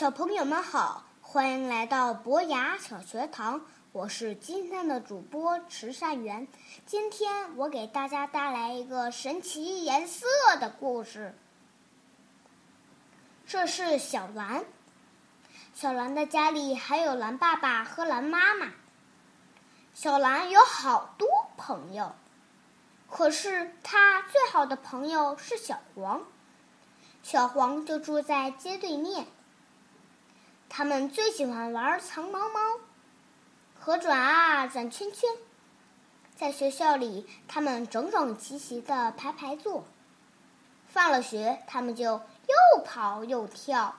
小朋友们好，欢迎来到博雅小学堂，我是今天的主播池善缘。今天我给大家带来一个神奇颜色的故事。这是小蓝，小蓝的家里还有蓝爸爸和蓝妈妈。小蓝有好多朋友，可是他最好的朋友是小黄。小黄就住在街对面。他们最喜欢玩藏猫猫，和转啊转圈圈。在学校里，他们整整齐齐的排排坐。放了学，他们就又跑又跳。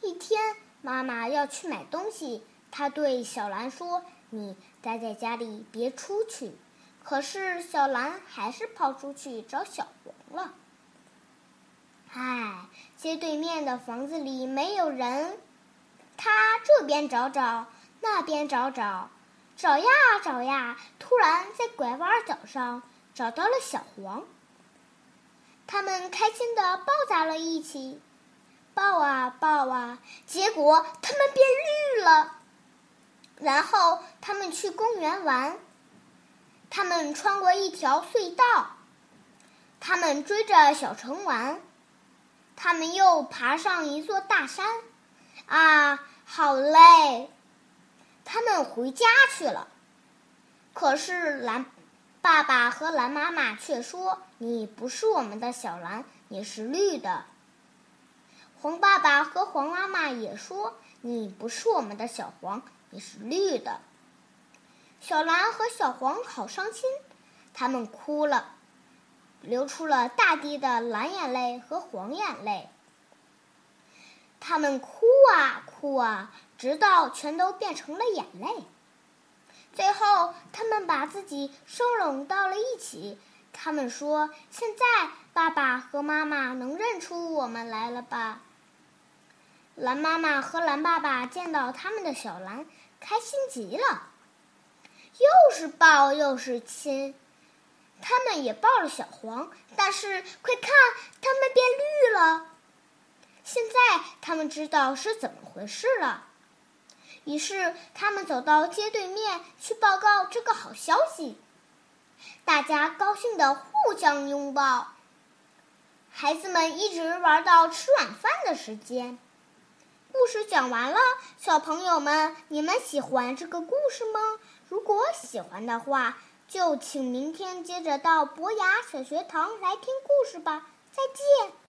一天，妈妈要去买东西，她对小兰说：“你待在家里，别出去。”可是小兰还是跑出去找小黄了。唉，街对面的房子里没有人。他这边找找，那边找找，找呀找呀，突然在拐弯角上找到了小黄。他们开心的抱在了一起，抱啊抱啊，结果他们变绿了。然后他们去公园玩，他们穿过一条隧道，他们追着小城玩，他们又爬上一座大山。啊，好累！他们回家去了。可是蓝爸爸和蓝妈妈却说：“你不是我们的小蓝，你是绿的。”黄爸爸和黄妈妈也说：“你不是我们的小黄，你是绿的。”小蓝和小黄好伤心，他们哭了，流出了大滴的蓝眼泪和黄眼泪。他们哭啊哭啊，直到全都变成了眼泪。最后，他们把自己收拢到了一起。他们说：“现在，爸爸和妈妈能认出我们来了吧？”蓝妈妈和蓝爸爸见到他们的小蓝，开心极了，又是抱又是亲。他们也抱了小黄，但是快看，他们变绿了。现在他们知道是怎么回事了，于是他们走到街对面去报告这个好消息。大家高兴的互相拥抱。孩子们一直玩到吃晚饭的时间。故事讲完了，小朋友们，你们喜欢这个故事吗？如果喜欢的话，就请明天接着到博雅小学堂来听故事吧。再见。